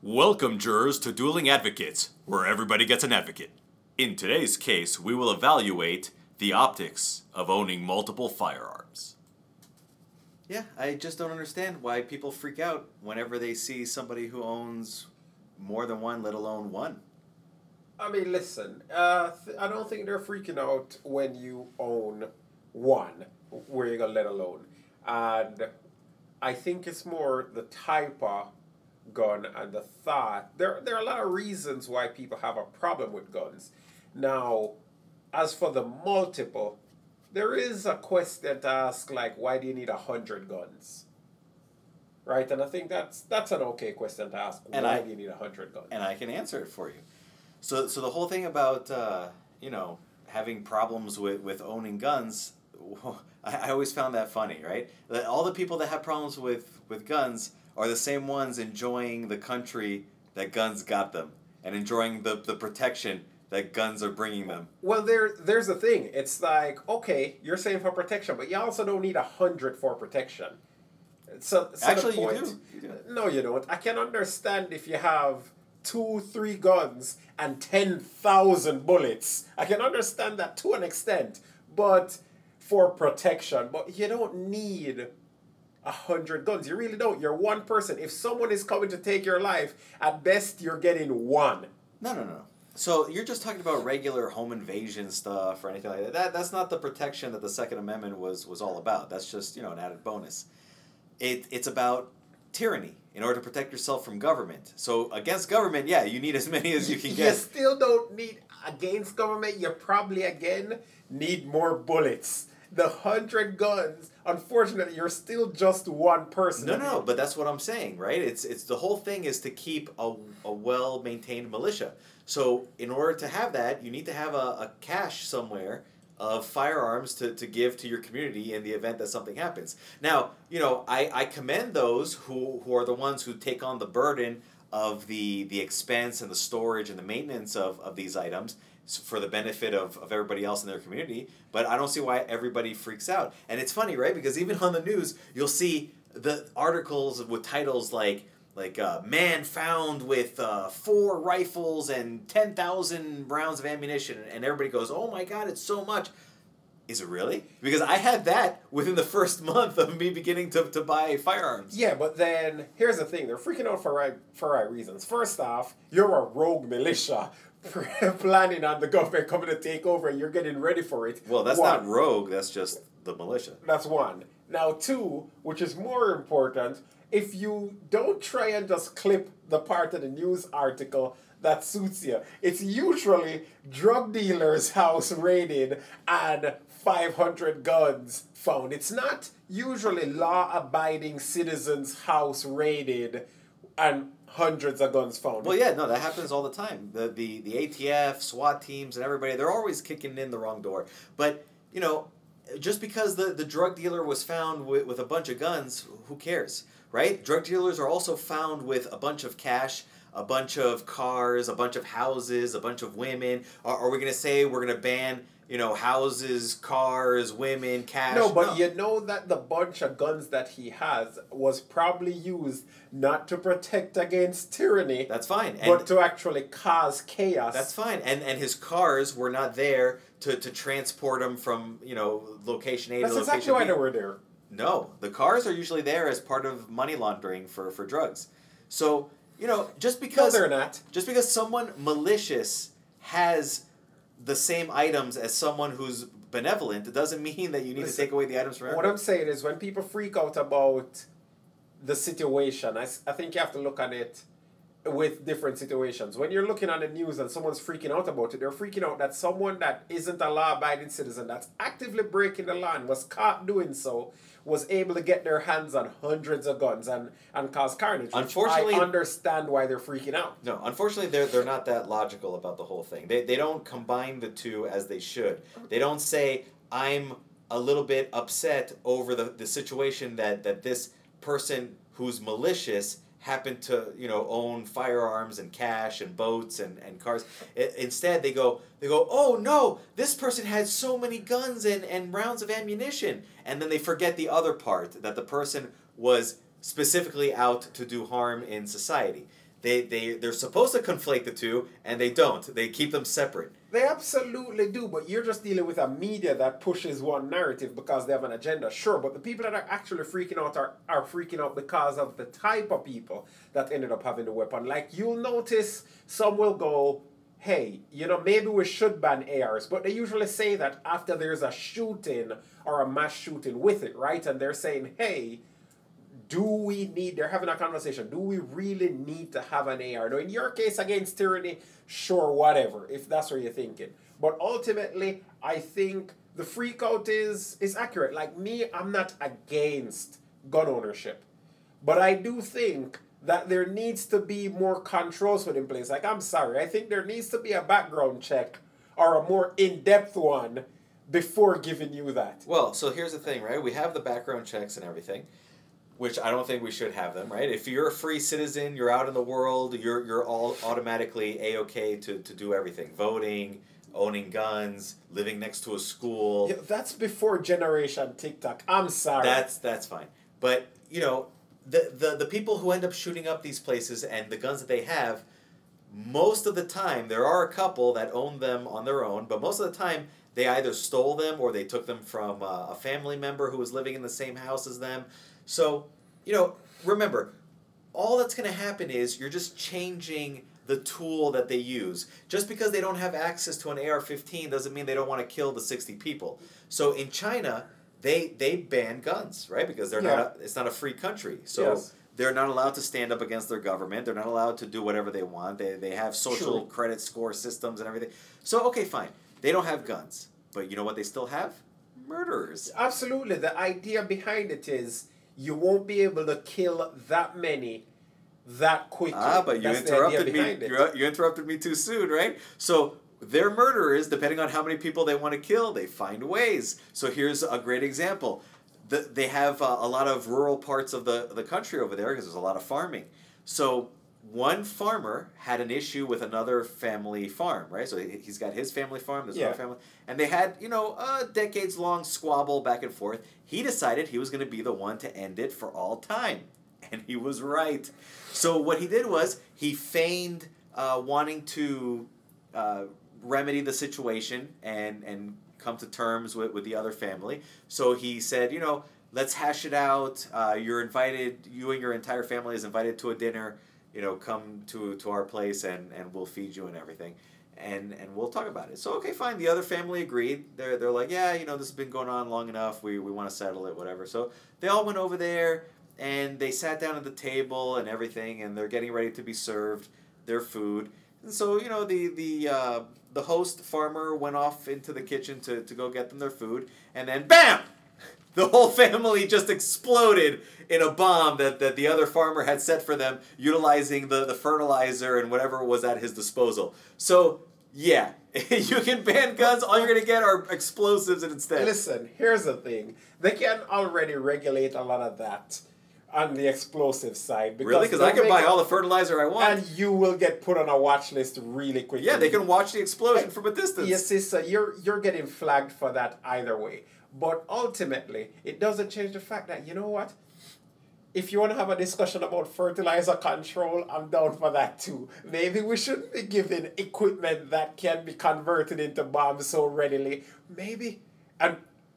Welcome, jurors, to Dueling Advocates, where everybody gets an advocate. In today's case, we will evaluate the optics of owning multiple firearms. Yeah, I just don't understand why people freak out whenever they see somebody who owns more than one, let alone one. I mean, listen, uh, th- I don't think they're freaking out when you own one, where you're gonna let alone. And I think it's more the type of gun and the thought. There, there are a lot of reasons why people have a problem with guns. Now, as for the multiple, there is a question to ask, like, why do you need a hundred guns? Right, and I think that's that's an okay question to ask. And why I- do you need a hundred guns? And I can answer it for you. So, so the whole thing about uh, you know having problems with, with owning guns, I, I always found that funny, right? That all the people that have problems with, with guns are the same ones enjoying the country that guns got them and enjoying the, the protection that guns are bringing them. Well, there, there's the thing. It's like, okay, you're saying for protection, but you also don't need a hundred for protection. So, so Actually, you do. You do. No, you don't. I can understand if you have two, three guns and ten thousand bullets. I can understand that to an extent, but for protection. But you don't need a hundred guns. You really don't. You're one person. If someone is coming to take your life, at best you're getting one. No, no, no. So you're just talking about regular home invasion stuff or anything like that. That that's not the protection that the Second Amendment was was all about. That's just you know an added bonus. It it's about tyranny in order to protect yourself from government. So against government, yeah, you need as many as you can get. You still don't need against government. You probably again need more bullets. The hundred guns. Unfortunately, you're still just one person. No, no, but that's what I'm saying, right? It's it's the whole thing is to keep a, a well maintained militia. So in order to have that, you need to have a, a cache somewhere of firearms to, to give to your community in the event that something happens. Now, you know, I, I commend those who, who are the ones who take on the burden of the the expense and the storage and the maintenance of, of these items for the benefit of, of everybody else in their community. But I don't see why everybody freaks out. And it's funny, right? Because even on the news, you'll see the articles with titles like like uh, man found with uh, four rifles and 10,000 rounds of ammunition and everybody goes oh my god it's so much is it really because i had that within the first month of me beginning to, to buy firearms Yeah, but then here's the thing: they're freaking out for right for right reasons. First off, you're a rogue militia planning on the government coming to take over, and you're getting ready for it. well that's One. not rogue that's just the militia That's one. Now, two, which is more important, if you don't try and just clip the part of the news article that suits you, it's usually drug dealer's house raided and 500 guns found. It's not usually law abiding citizens' house raided and hundreds of guns found. well yeah no that happens all the time. The, the the atf swat teams and everybody they're always kicking in the wrong door. But you know just because the, the drug dealer was found with, with a bunch of guns who cares right? Drug dealers are also found with a bunch of cash a bunch of cars a bunch of houses a bunch of women. Are, are we going to say we're going to ban you know houses cars women cash No, but you know that the bunch of guns that he has was probably used not to protect against tyranny, that's fine and but to actually cause chaos. That's fine. And and his cars were not there to, to transport him from, you know, location A That's to location exactly why B. they were there. No, the cars are usually there as part of money laundering for, for drugs. So, you know, just because No, they're not. just because someone malicious has the same items as someone who's benevolent, it doesn't mean that you need to take away the items from What. I'm saying is when people freak out about the situation, I, I think you have to look at it with different situations. When you're looking on the news and someone's freaking out about it, they're freaking out that someone that isn't a law abiding citizen that's actively breaking the law and was caught doing so was able to get their hands on hundreds of guns and, and cause carnage. Unfortunately- I understand why they're freaking out. No, unfortunately, they're they're not that logical about the whole thing. They they don't combine the two as they should. They don't say I'm a little bit upset over the, the situation that that this person who's malicious happened to you know own firearms and cash and boats and, and cars I, instead they go they go oh no this person had so many guns and, and rounds of ammunition and then they forget the other part that the person was specifically out to do harm in society they they they're supposed to conflate the two, and they don't. They keep them separate. They absolutely do, but you're just dealing with a media that pushes one narrative because they have an agenda, sure. But the people that are actually freaking out are, are freaking out because of the type of people that ended up having the weapon. Like you'll notice some will go, hey, you know, maybe we should ban ARs, but they usually say that after there's a shooting or a mass shooting with it, right? And they're saying, hey, do we need they're having a conversation. Do we really need to have an ar now in your case against tyranny sure whatever if that's what you're thinking. But ultimately i think the freak out is is accurate. Like me i'm not against gun ownership. But i do think that there needs to be more controls put in place. Like i'm sorry i think there needs to be a background check or a more in-depth one before giving you that. Well, so here's the thing, right? We have the background checks and everything, which I don't think we should have them, right? If you're a free citizen, you're out in the world, you're you're all automatically a okay to to do everything, voting, owning guns, living next to a school. Yeah, that's before generation TikTok. I'm sorry. That's that's fine. But you know, the, the the people who end up shooting up these places and the guns that they have, most of the time there are a couple that own them on their own, but most of the time they either stole them or they took them from uh, a family member who was living in the same house as them. So, you know, remember, all that's going to happen is you're just changing the tool that they use. Just because they don't have access to an AR-15 doesn't mean they don't want to kill the 60 people. So in China, they they ban guns, right? Because they're not a, it's not a free country. So Yes. they're not allowed to stand up against their government. They're not allowed to do whatever they want. They they have social True. credit score systems and everything. So okay, fine. They don't have guns. But you know what they still have? Murderers. Absolutely. The idea behind it is you won't be able to kill that many that quickly. Ah, but you That's interrupted me. You, interrupted me too soon, right? So their murderers, depending on how many people they want to kill, they find ways. So here's a great example. The, they have uh, a lot of rural parts of the, the country over there because there's a lot of farming. So one farmer had an issue with another family farm, right? So he- he's got his family farm, there's Yeah. another family, and they had you know a decades long squabble back and forth. He decided he was going to be the one to end it for all time, and he was right. So what he did was he feigned uh, wanting to uh, remedy the situation and and come to terms with, with the other family. So he said, you know, let's hash it out. Uh, you're invited. You and your entire family is invited to a dinner. You know, come to to our place and and we'll feed you and everything. And, and we'll talk about it. So okay, fine. The other family agreed. They're, they're like, yeah, you know, this has been going on long enough. We, we want to settle it, whatever. So they all went over there and they sat down at the table and everything, and they're getting ready to be served their food. And so you know the the uh, the host farmer went off into the kitchen to, to go get them their food, and then bam, the whole family just exploded in a bomb that, that the other farmer had set for them, utilizing the, the fertilizer and whatever was at his disposal. So yeah, you can ban guns. All you're gonna get are explosives instead. Listen, here's the thing. They can already regulate a lot of that on the explosive side. really? Because I can buy all the fertilizer I want. And you will get put on a watch list really quickly. yeah, they can watch the explosion from a distance. Yes, sister, you're you're getting flagged for that either way. But ultimately, it doesn't change the fact that you know what? If you want to have a discussion about fertilizer control, I'm down for that too. Maybe we shouldn't be giving equipment that can be converted into bombs so readily. Maybe, and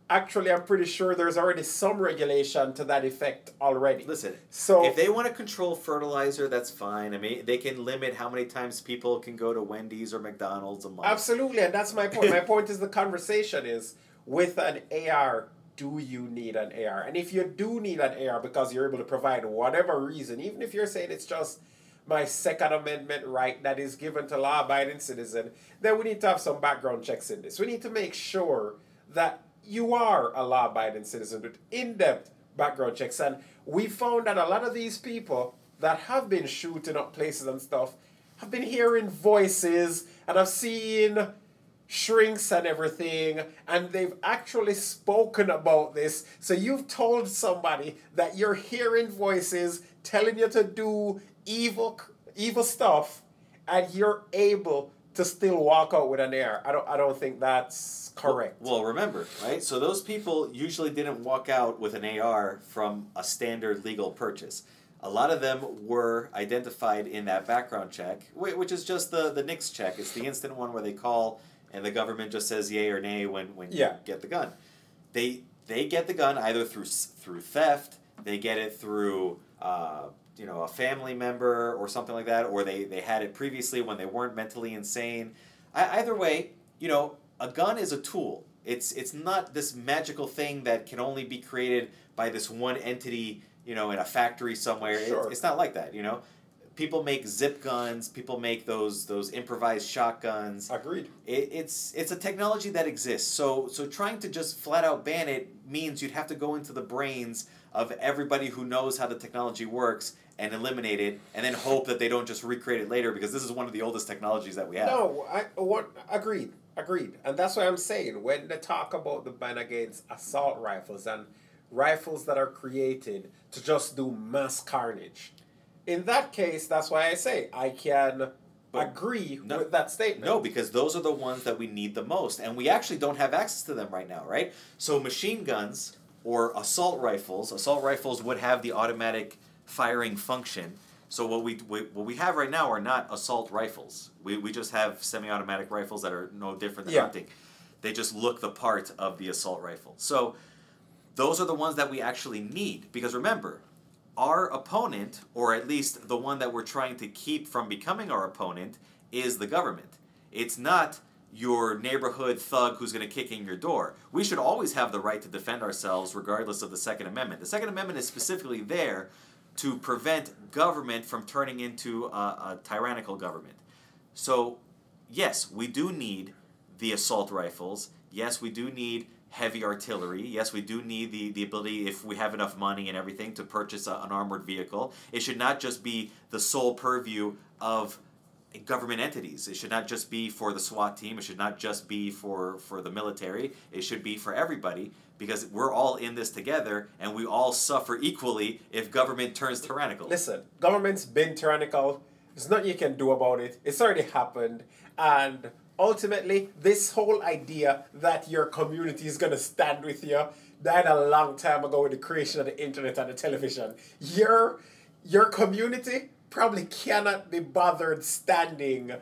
actually, I'm pretty sure there's already some regulation to that effect already. Listen, So- if they want to control fertilizer, that's fine. I mean, they can limit how many times people can go to Wendy's or McDonald's a month. Absolutely, and that's my point. my point is the conversation is with an AR, do you need an AR? And if you do need an AR because you're able to provide whatever reason, even if you're saying it's just my Second Amendment right that is given to law abiding citizen, then we need to have some background checks in this. We need to make sure that you are a law abiding citizen with in depth background checks. And we found that a lot of these people that have been shooting up places and stuff have been hearing voices and have seen shrinks and everything, and they've actually spoken about this. So you've told somebody that you're hearing voices telling you to do evil, evil stuff, and you're able to still walk out with an air. I don't. I don't think that's correct. Well, remember, right? So those people usually didn't walk out with an AR from a standard legal purchase. a lot of them were identified in that background check, which is just the the NICS check. It's the instant one where they call and the government just says yay or nay when when Yeah. you get the gun. They they get the gun either through through theft, they get it through uh, you know a family member or something like that, or they they had it previously when they weren't mentally insane. I, either way, you know, a gun is a tool. It's it's not this magical thing that can only be created by this one entity, you know, in a factory somewhere. It- it's not like that, you know. People make zip guns. People make those those improvised shotguns. Agreed. It, it's it's a technology that exists. So so trying to just flat out ban it means you'd have to go into the brains of everybody who knows how the technology works and eliminate it, and then hope that they don't just recreate it later because this is one of the oldest technologies that we have. No, I what agreed, agreed, and that's what I'm saying. When they talk about the ban against assault rifles and rifles that are created to just do mass carnage, in that case, that's why I say I can But agree no- with that statement. No, because those are the ones that we need the most, and we actually don't have access to them right now, right? So machine guns or assault rifles, assault rifles would have the automatic firing function. So what we, we what we have right now are not assault rifles. We, we just have semi-automatic rifles that are no different than Yeah. hunting. They just look the part of the assault rifle. So those are the ones that we actually need because remember our opponent or at least the one that we're trying to keep from becoming our opponent is the government. It's not your neighborhood thug who's going to kick in your door. We should always have the right to defend ourselves regardless of the second amendment. The second amendment is specifically there to prevent government from turning into a, a tyrannical government. So, yes, we do need the assault rifles. Yes, we do need heavy artillery. Yes, we do need the, the ability, if we have enough money and everything, to purchase a, an armored vehicle. It should not just be the sole purview of government entities. It should not just be for the SWAT team. It should not just be for, for the military. It should be for everybody because we're all in this together and we all suffer equally if government turns tyrannical. Listen, government's been tyrannical. There's nothing you can do about it. It's already happened. And ultimately, this whole idea that your community is going to stand with you died a long time ago with the creation of the internet and the television. Your, your community probably cannot be bothered standing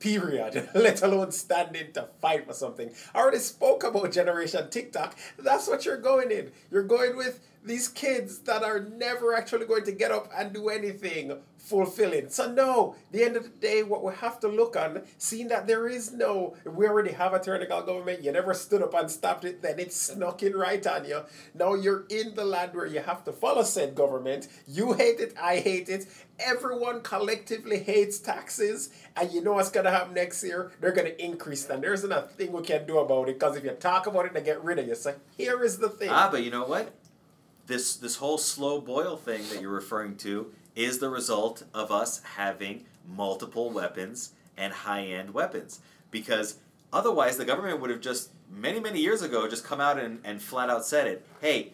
period, let alone standing to fight for something. I already spoke about Generation TikTok. That's what you're going in. You're going with these kids that are never actually going to get up and do anything fulfilling. So no, the end of the day, what we have to look on, seeing that there is no, we already have a tyrannical government, you never stood up and stopped it, then it snuck in right on you. Now you're in the land where you have to follow said government. You hate it, I hate it. Everyone collectively hates taxes, and you know what's gonna happen next year? They're gonna increase them. There's nothing we can do about it because if you talk about it, they get rid of you. So here is the thing. Ah, but you know what? This this whole slow boil thing that you're referring to is the result of us having multiple weapons and high end weapons. Because otherwise, the government would have just many many years ago just come out and, and flat out said it. Hey,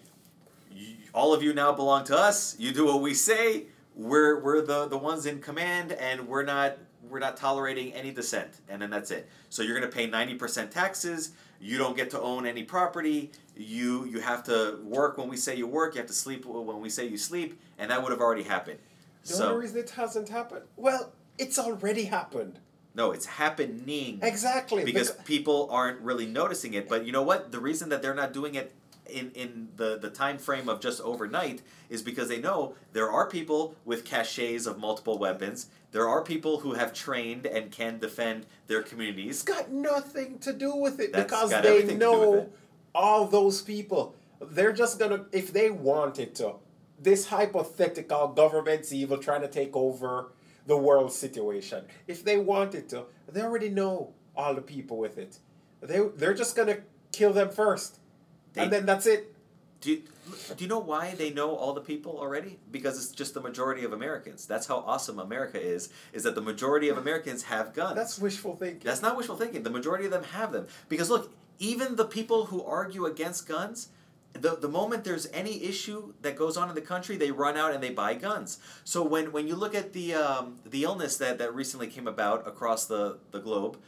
y- all of you now belong to us. You do what we say. We're we're the the ones in command, and we're not we're not tolerating any dissent. And then that's it. So you're gonna pay ninety percent taxes. You don't get to own any property. You you have to work when we say you work. You have to sleep when we say you sleep, and that would have already happened. The so only reason it hasn't happened, well, it's already happened. no, it's happening. Exactly. because Bec- people aren't really noticing it. But you know what? The reason that they're not doing it in, in the, the time frame of just overnight is because they know there are people with caches of multiple weapons. There are people who have trained and can defend their communities. it's got nothing to do with it That's because they everything to do with know all those people. They're just gonna, if they wanted to, this hypothetical government's evil trying to take over the world situation. If they wanted to, they already know all the people with it. They they're just gonna kill them first, They- and then that's it. Do you, do you know why they know all the people already? Because it's just the majority of Americans. That's how awesome America is. Is that the majority of Americans have guns. That's wishful thinking. That's not wishful thinking. The majority of them have them. Because look, even the people who argue against guns, the, the moment there's any issue that goes on in the country, they run out and they buy guns. So when, when you look at the um, the illness that, that recently came about across the, the globe,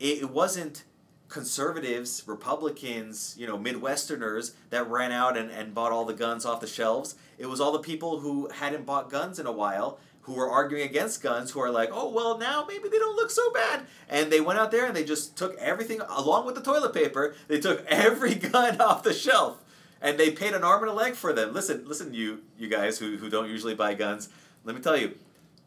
it, it wasn't conservatives, Republicans, you know, Midwesterners that ran out and, and bought all the guns off the shelves. It was all the people who hadn't bought guns in a while who were arguing against guns who are like, oh, well, now maybe they don't look so bad. And they went out there and they just took everything, along with the toilet paper, they took every gun off the shelf. And they paid an arm and a leg for them. Listen, listen, you you guys who, who don't usually buy guns, let me tell you,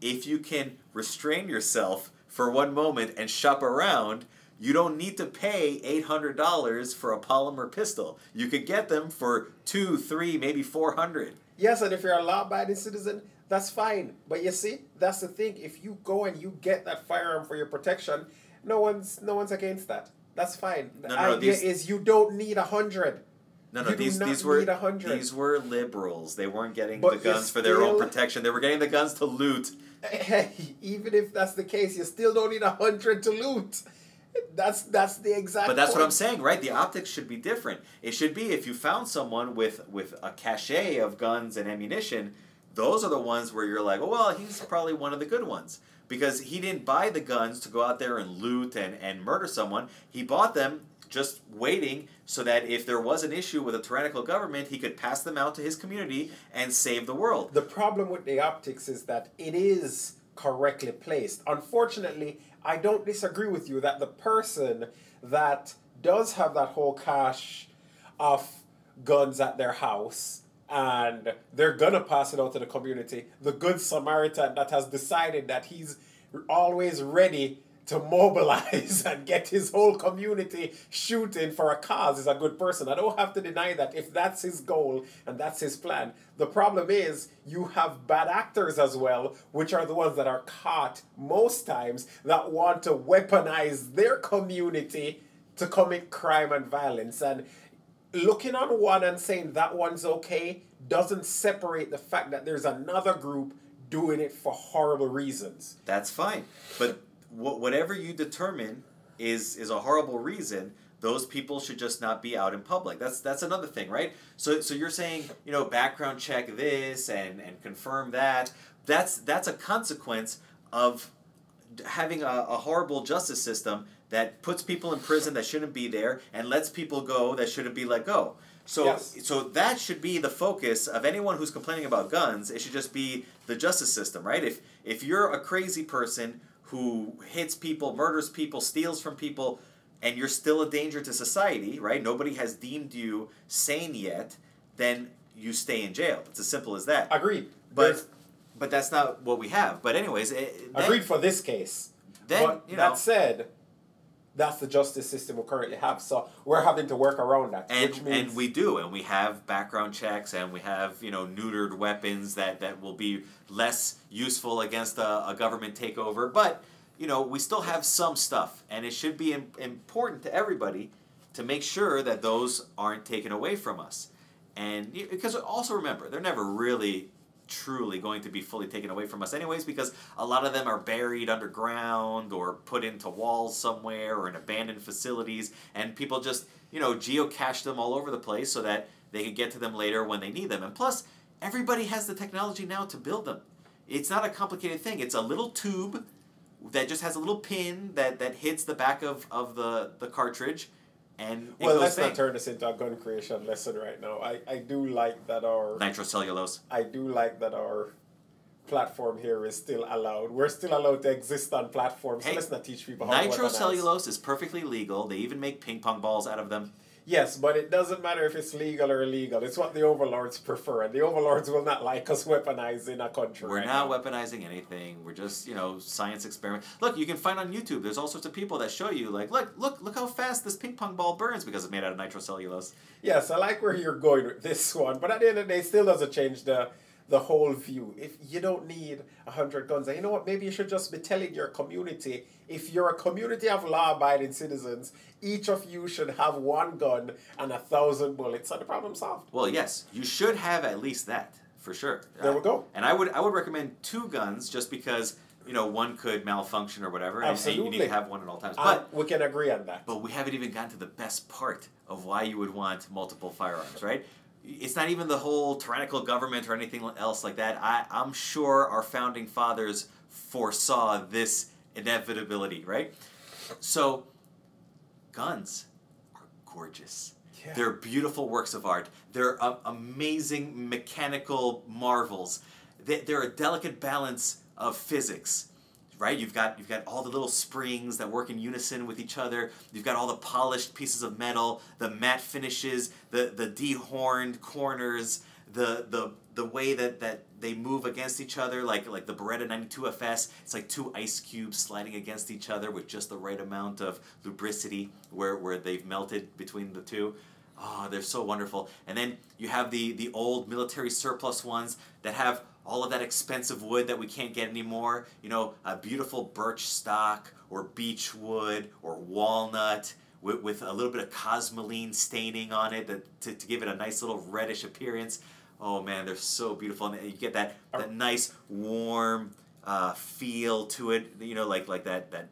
if you can restrain yourself for one moment and shop around, you don't need to pay $800 for a polymer pistol. You could get them for two, three, maybe 400 Yes, and if you're a law-abiding citizen, that's fine. But you see, that's the thing. If you go and you get that firearm for your protection, no one's no one's against that. That's fine. The No, no, no, idea these- is you don't need a hundred. No, no, You these these were these were liberals. They weren't getting But the guns for their own protection. They were getting the guns to loot. Hey, even if that's the case, you still don't need a hundred to loot. That's that's the exact. But that's what I'm saying, right? The optics should be different. It should be if you found someone with with a cachet of guns and ammunition, those are the ones where you're like, oh well, he's probably one of the good ones because he didn't buy the guns to go out there and loot and and murder someone. He bought them just waiting so that if there was an issue with a tyrannical government, he could pass them out to his community and save the world. The problem with the optics is that it is correctly placed. Unfortunately, I don't disagree with you that the person that does have that whole cache of guns at their house and they're gonna pass it out to the community, the good Samaritan that has decided that he's always ready to mobilize and get his whole community shooting for a cause is a good person. I don't have to deny that if that's his goal and that's his plan. The problem is you have bad actors as well, which are the ones that are caught most times that want to weaponize their community to commit crime and violence. And looking on one and saying that one's okay doesn't separate the fact that there's another group doing it for horrible reasons. That's fine. But wh- whatever you determine is is a horrible reason. Those people should just not be out in public. That's that's another thing, right? So so you're saying you know background check this and and confirm that. That's that's a consequence of having a, a horrible justice system that puts people in prison that shouldn't be there and lets people go that shouldn't be let go. So Yes. so that should be the focus of anyone who's complaining about guns. It should just be the justice system, right? If if you're a crazy person who hits people, murders people, steals from people, and you're still a danger to society, right? Nobody has deemed you sane yet, then you stay in jail. It's as simple as that. Agreed. But There's- but that's not what we have. But anyways, it, then- agreed for this case. Then but you know, that said, that's the justice system we currently have. So we're having to work around that. and which means and we do, and we have background checks, and we have you know neutered weapons that that will be less useful against a, a government takeover. But you know we still have some stuff, and it should be im- important to everybody to make sure that those aren't taken away from us. And because also remember, they're never really truly going to be fully taken away from us anyways because a lot of them are buried underground or put into walls somewhere or in abandoned facilities and people just you know geocache them all over the place so that they can get to them later when they need them. And plus everybody has the technology now to build them. It's not a complicated thing. It's a little tube that just has a little pin that, that hits the back of, of the, the cartridge and well, let's bang. not turn this into a gun creation lesson right now. I, I do like that our nitrocellulose I do like that our platform here is still allowed. We're still allowed to exist on platforms. Hey, so let's not teach people how. Nitrocellulose is perfectly legal. They even make ping pong balls out of them. Yes, but it doesn't matter if it's legal or illegal. It's what the overlords prefer, and the overlords will not like us weaponizing a country. We're right not now. weaponizing anything. We're just, you know, science experiment. Look, you can find on YouTube. There's all sorts of people that show you, like, look, look, look how fast this ping pong ball burns because it's made out of nitrocellulose. Yes, I like where you're going with this one, but at the end of the day, it still doesn't change the the whole view. If you don't need a hundred guns, and you know what? Maybe you should just be telling your community. If you're a community of law-abiding citizens, each of you should have one gun and a thousand bullets, and the problem solved. Well, yes, you should have at least that for sure. There we go. Uh, and I would, I would recommend two guns just because you know one could malfunction or whatever, and- and you need to have one at all times. And But we can agree on that. But we haven't even gotten to the best part of why you would want multiple firearms, right? It's not even the whole tyrannical government or anything else like that. I, I'm sure our founding fathers foresaw this inevitability, right? So guns are gorgeous. Yeah. They're beautiful works of art. They're uh, amazing mechanical marvels. They, they're a delicate balance of physics, right? You've got you've got all the little springs that work in unison with each other. You've got all the polished pieces of metal, the matte finishes, the the dehorned corners, the the the way that that they move against each other, like like the Beretta 92 FS. It's like two ice cubes sliding against each other with just the right amount of lubricity where where they've melted between the two. Oh, they're so wonderful. And then you have the the old military surplus ones that have all of that expensive wood that we can't get anymore. You know, a beautiful birch stock or beech wood or walnut with, with a little bit of cosmoline staining on it that, to, to give it a nice little reddish appearance. Oh man, they're so beautiful, and you get that that nice warm uh, feel to it. You know, like like that that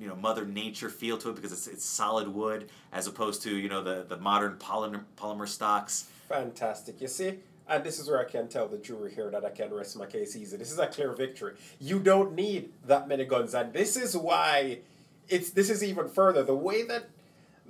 you know Mother Nature feel to it because it's it's solid wood as opposed to you know the the modern polymer polymer stocks. Fantastic. You see, and this is where I can tell the jury here that I can rest my case easy. This is a clear victory. You don't need that many guns, and this is why it's this is even further. The way that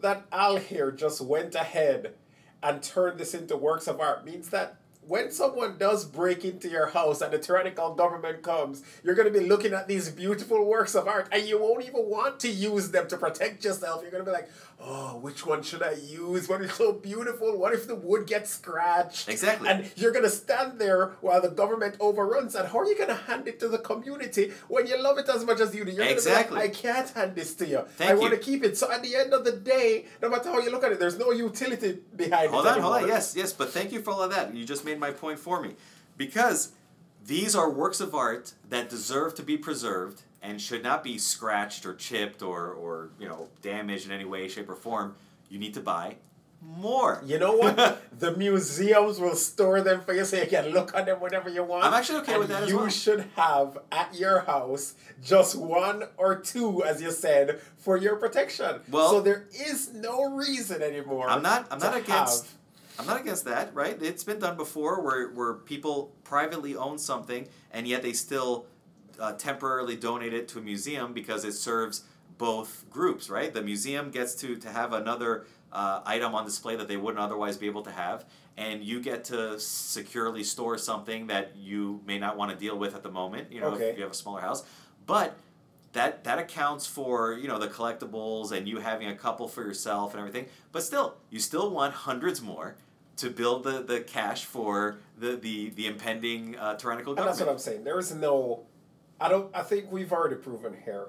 that Al here just went ahead and turned this into works of art means that when someone does break into your house and the tyrannical government comes, you're going to be looking at these beautiful works of art and you won't even want to use them to protect yourself. You're going to be like, oh, which one should I use? What is so beautiful? What if the wood gets scratched? Exactly. And you're going to stand there while the government overruns. And how are you going to hand it to the community when you love it as much as you do? You're Exactly. Like, I can't hand this to you. Thank I want to keep it. So at the end of the day, no matter how you look at it, there's no utility behind Hold it. on, hold on. Yes, yes, but thank you for all of that. You just made my point for me. Because these are works of art that deserve to be preserved and should not be scratched or chipped or, or you know, damaged in any way, shape, or form. You need to buy more. You know what? the museums will store them for you so you can look at them whenever you want. I'm actually okay And with that as you well. should have at your house just one or two, as you said, for your protection. Well- so there is no reason anymore. I'm not. I'm not against. I'm not against that. Right? It's been done before, where where people privately own something and yet they still uh, temporarily donate it to a museum because it serves both groups. Right? The museum gets to to have another uh, item on display that they wouldn't otherwise be able to have, and you get to securely store something that you may not want to deal with at the moment. You know, Okay. if you have a smaller house, but that that accounts for you know the collectibles and you having a couple for yourself and everything but still you still want hundreds more to build the, the cache for the the, the impending uh, tyrannical And that's what I'm saying. There is no, I don't. I think we've already proven here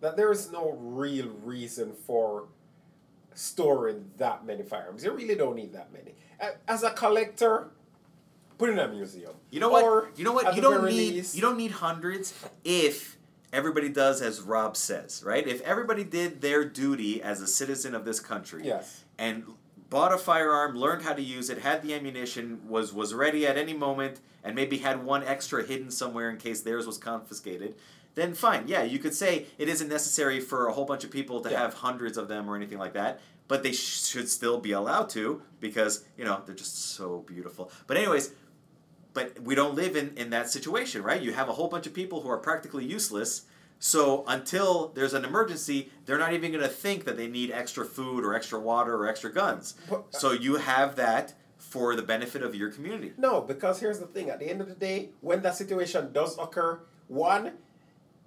that there is no real reason for storing that many firearms. You really don't need that many. As a collector, put in a museum. you know what Or, you know what you don't need least- you don't need hundreds if everybody does as rob says right if everybody did their duty as a citizen of this country Yes. and bought a firearm, learned how to use it, had the ammunition, was was ready at any moment, and maybe had one extra hidden somewhere in case theirs was confiscated, then fine. Yeah, you could say it isn't necessary for a whole bunch of people to Yeah. have hundreds of them or anything like that, but they sh- should still be allowed to because you know they're just so beautiful. But anyways. But we don't live in, in that situation, right? You have a whole bunch of people who are practically useless. So until there's an emergency, they're not even going to think that they need extra food or extra water or extra guns. But- uh, So you have that for the benefit of your community. No, because here's the thing. At the end of the day, when that situation does occur, one,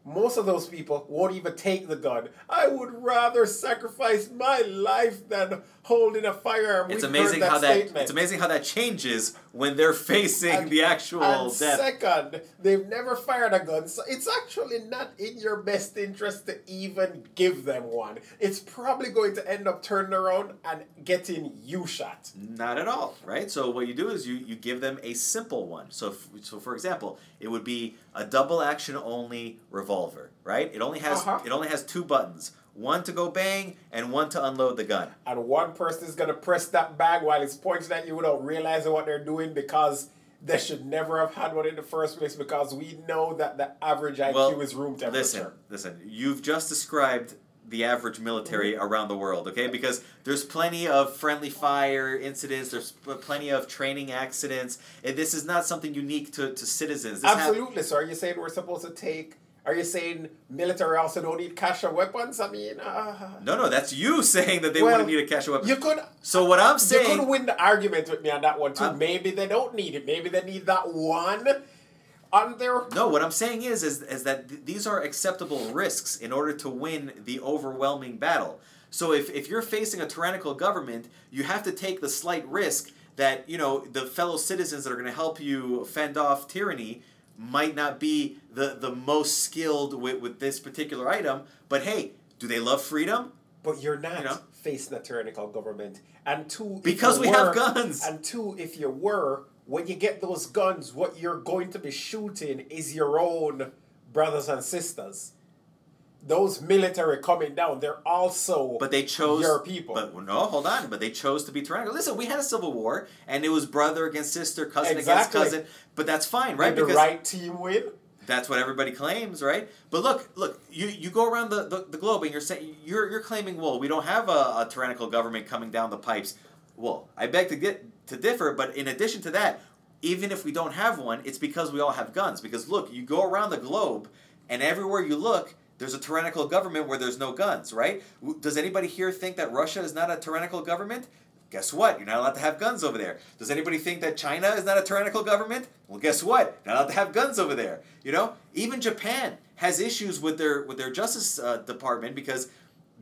most of those people won't even take the gun. I would rather sacrifice my life than holding a firearm. It's We've amazing heard how that it's amazing how that changes when they're facing And- the actual and death. second, they've never fired a gun, so it's actually not in your best interest to even give them one. It's probably going to end up turning around and getting you shot. Not at all, right? So what you do is you, you give them a simple one. So f- so for example, it would be a double action only revolver, right? It only has Uh-huh. it only has two buttons, one to go bang and one to unload the gun. and one person is gonna press that bag while it's pointing at you without realizing what they're doing because they should never have had one in the first place because we know that the average IQ Well, is room temperature. Listen, listen. You've just described the average military Mm-hmm. around the world, okay? Because there's plenty of friendly fire incidents. There's plenty of training accidents. And this is not something unique to, to citizens. This hap- Absolutely. So are you saying we're supposed to take Are you saying military also don't need cash or weapons? I mean, uh, No, no, that's you saying that they Well, wouldn't need a cash weapon. you could so what I'm saying, you could win the argument with me on that one too. I'm- Maybe they don't need it. Maybe they need that one on their. no, what I'm saying is, is, is that th- these are acceptable risks in order to win the overwhelming battle. So if, if you're facing a tyrannical government, you have to take the slight risk that you know the fellow citizens that are going to help you fend off tyranny might not be the, the most skilled with, with this particular item. But hey, do they love freedom? But you're not You know? facing a tyrannical government. And two, Because we have guns. And two, if you were, when you get those guns, what you're going to be shooting is your own brothers and sisters. Those military coming down, they're also But they chose your people. But no, hold on. But they chose to be tyrannical. Listen, we had a civil war, and it was brother against sister, cousin Exactly. against cousin. But that's fine, right? Did the Because right team win. that's what everybody claims, right? But look, look, you, you go around the, the, the globe and you're saying you're you're claiming, well, we don't have a, a tyrannical government coming down the pipes. Well, I beg to get to differ, but in addition to that, even if we don't have one, it's because we all have guns. Because look, you go around the globe, and everywhere you look, there's a tyrannical government where there's no guns, right? Does anybody here think that Russia is not a tyrannical government? Guess what? You're not allowed to have guns over there. Does anybody think that China is not a tyrannical government? Well, guess what? You're not allowed to have guns over there. You know, even Japan has issues with their with their justice uh, department because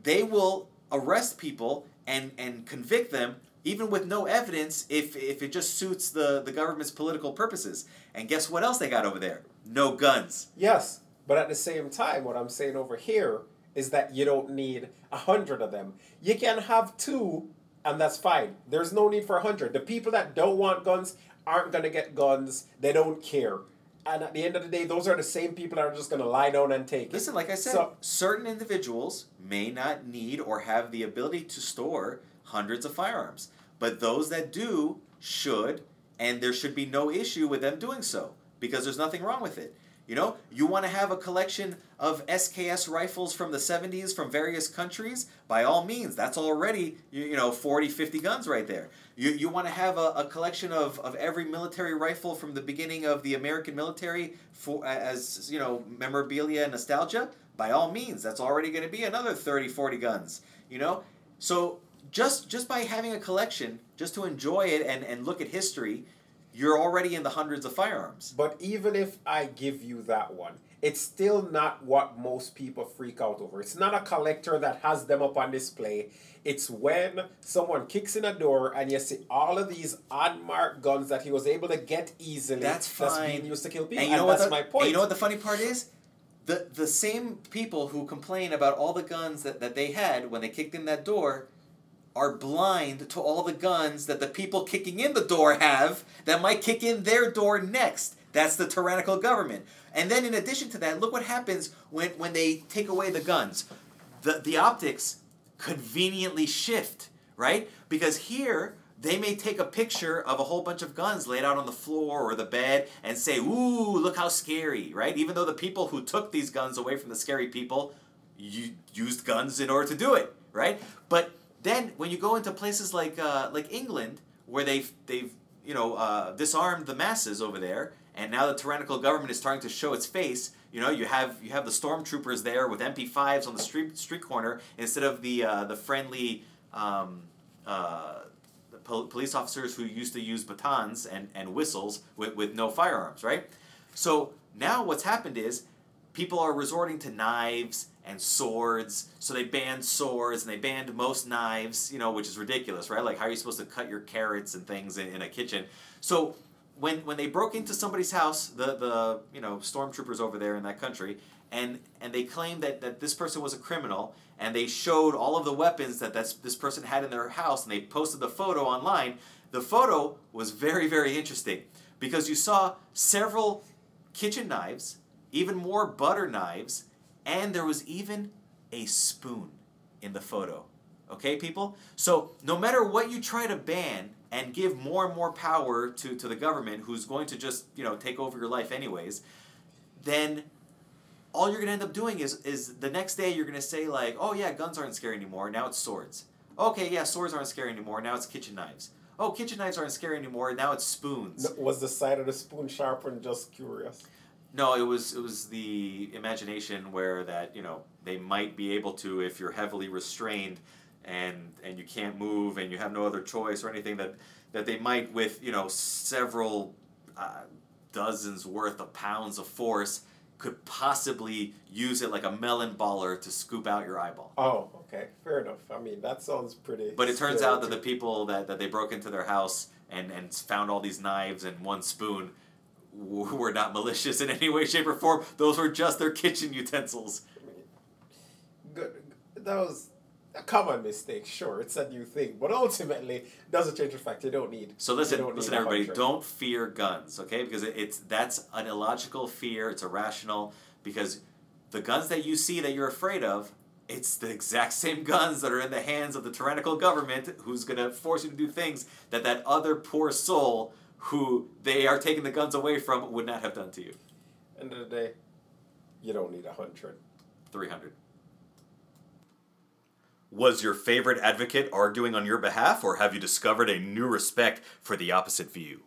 they will arrest people and and convict them even with no evidence if if it just suits the the government's political purposes. And guess what else they got over there? No guns. Yes, but at the same time, what I'm saying over here is that you don't need a hundred of them. You can have two, and that's fine. There's no need for a hundred. The people that don't want guns aren't gonna get guns. They don't care. And at the end of the day, those are the same people that are just gonna lie down and take it. Listen, like I said, So- certain individuals may not need or have the ability to store hundreds of firearms, but those that do should, and there should be no issue with them doing so because there's nothing wrong with it. You know, you want to have a collection of SKS rifles from the 70s from various countries? By all means, that's already, you, you know, 40, 50 guns right there. You, you want to have a, a collection of, of every military rifle from the beginning of the American military for as, you know, memorabilia and nostalgia? By all means, that's already going to be another 30, 40 guns, you know? So just just by having a collection, just to enjoy it and, and look at history, you're already in the hundreds of firearms. But even if I give you that one, it's still not what most people freak out over. It's not a collector that has them up on display. It's when someone kicks in a door and you see all of these unmarked guns that he was able to get easily. That's fine. being used to kill people. And And, you know what that's the, my and point. you know what the funny part is? The the same people who complain about all the guns that, that they had when they kicked in that door are blind to all the guns that the people kicking in the door have that might kick in their door next. That's the tyrannical government. And then in addition to that, look what happens when, when they take away the guns. The the optics conveniently shift, right? Because here they may take a picture of a whole bunch of guns laid out on the floor or the bed and say, "Ooh, look how scary!" Right? Even though the people who took these guns away from the scary people used guns in order to do it, right? But then when you go into places like uh, like England, where they've they've you know uh, disarmed the masses over there, and now the tyrannical government is starting to show its face. You know, you have you have the stormtroopers there with MP5s on the street street corner instead of the uh, the friendly um, uh, pol- police officers who used to use batons and, and whistles with, with no firearms, right? So now what's happened is people are resorting to knives and swords. So they banned swords and they banned most knives, you know, which is ridiculous, right? Like how are you supposed to cut your carrots and things in, in a kitchen? So when when they broke into somebody's house, the the you know stormtroopers over there in that country, and and they claimed that, that this person was a criminal, and they showed all of the weapons that that's, this person had in their house, and they posted the photo online. The photo was very very interesting because you saw several kitchen knives, even more butter knives, and there was even a spoon in the photo. Okay, people? So, no matter what you try to ban and give more and more power to, to the government, who's going to just, you know, take over your life anyways, then all you're going to end up doing is, is the next day you're going to say, like, oh, yeah, guns aren't scary anymore. Now it's swords. Okay, yeah, swords aren't scary anymore. Now it's kitchen knives. Oh, kitchen knives aren't scary anymore. Now it's spoons. was the side of the spoon sharp and just curious? No, it was it was the imagination where that you know they might be able to if you're heavily restrained, and and you can't move and you have no other choice or anything that that they might with you know several uh, dozens worth of pounds of force could possibly use it like a melon baller to scoop out your eyeball. Oh, okay, fair enough. I mean, that sounds pretty. But it turns out that the people that, that they broke into their house and, and found all these knives and one spoon were not malicious in any way, shape, or form. Those were just their kitchen utensils. Good. That was a common mistake. Sure, it's a new thing, but ultimately doesn't change the fact you don't need. So listen, don't listen, everybody, don't fear guns, okay? Because it's that's an illogical fear. It's irrational because the guns that you see that you're afraid of, it's the exact same guns that are in the hands of the tyrannical government who's gonna force you to do things that that other poor soul who they are taking the guns away from would not have done to you. End of the day, you don't need a hundred. 300. Was your favorite advocate arguing on your behalf, or have you discovered a new respect for the opposite view?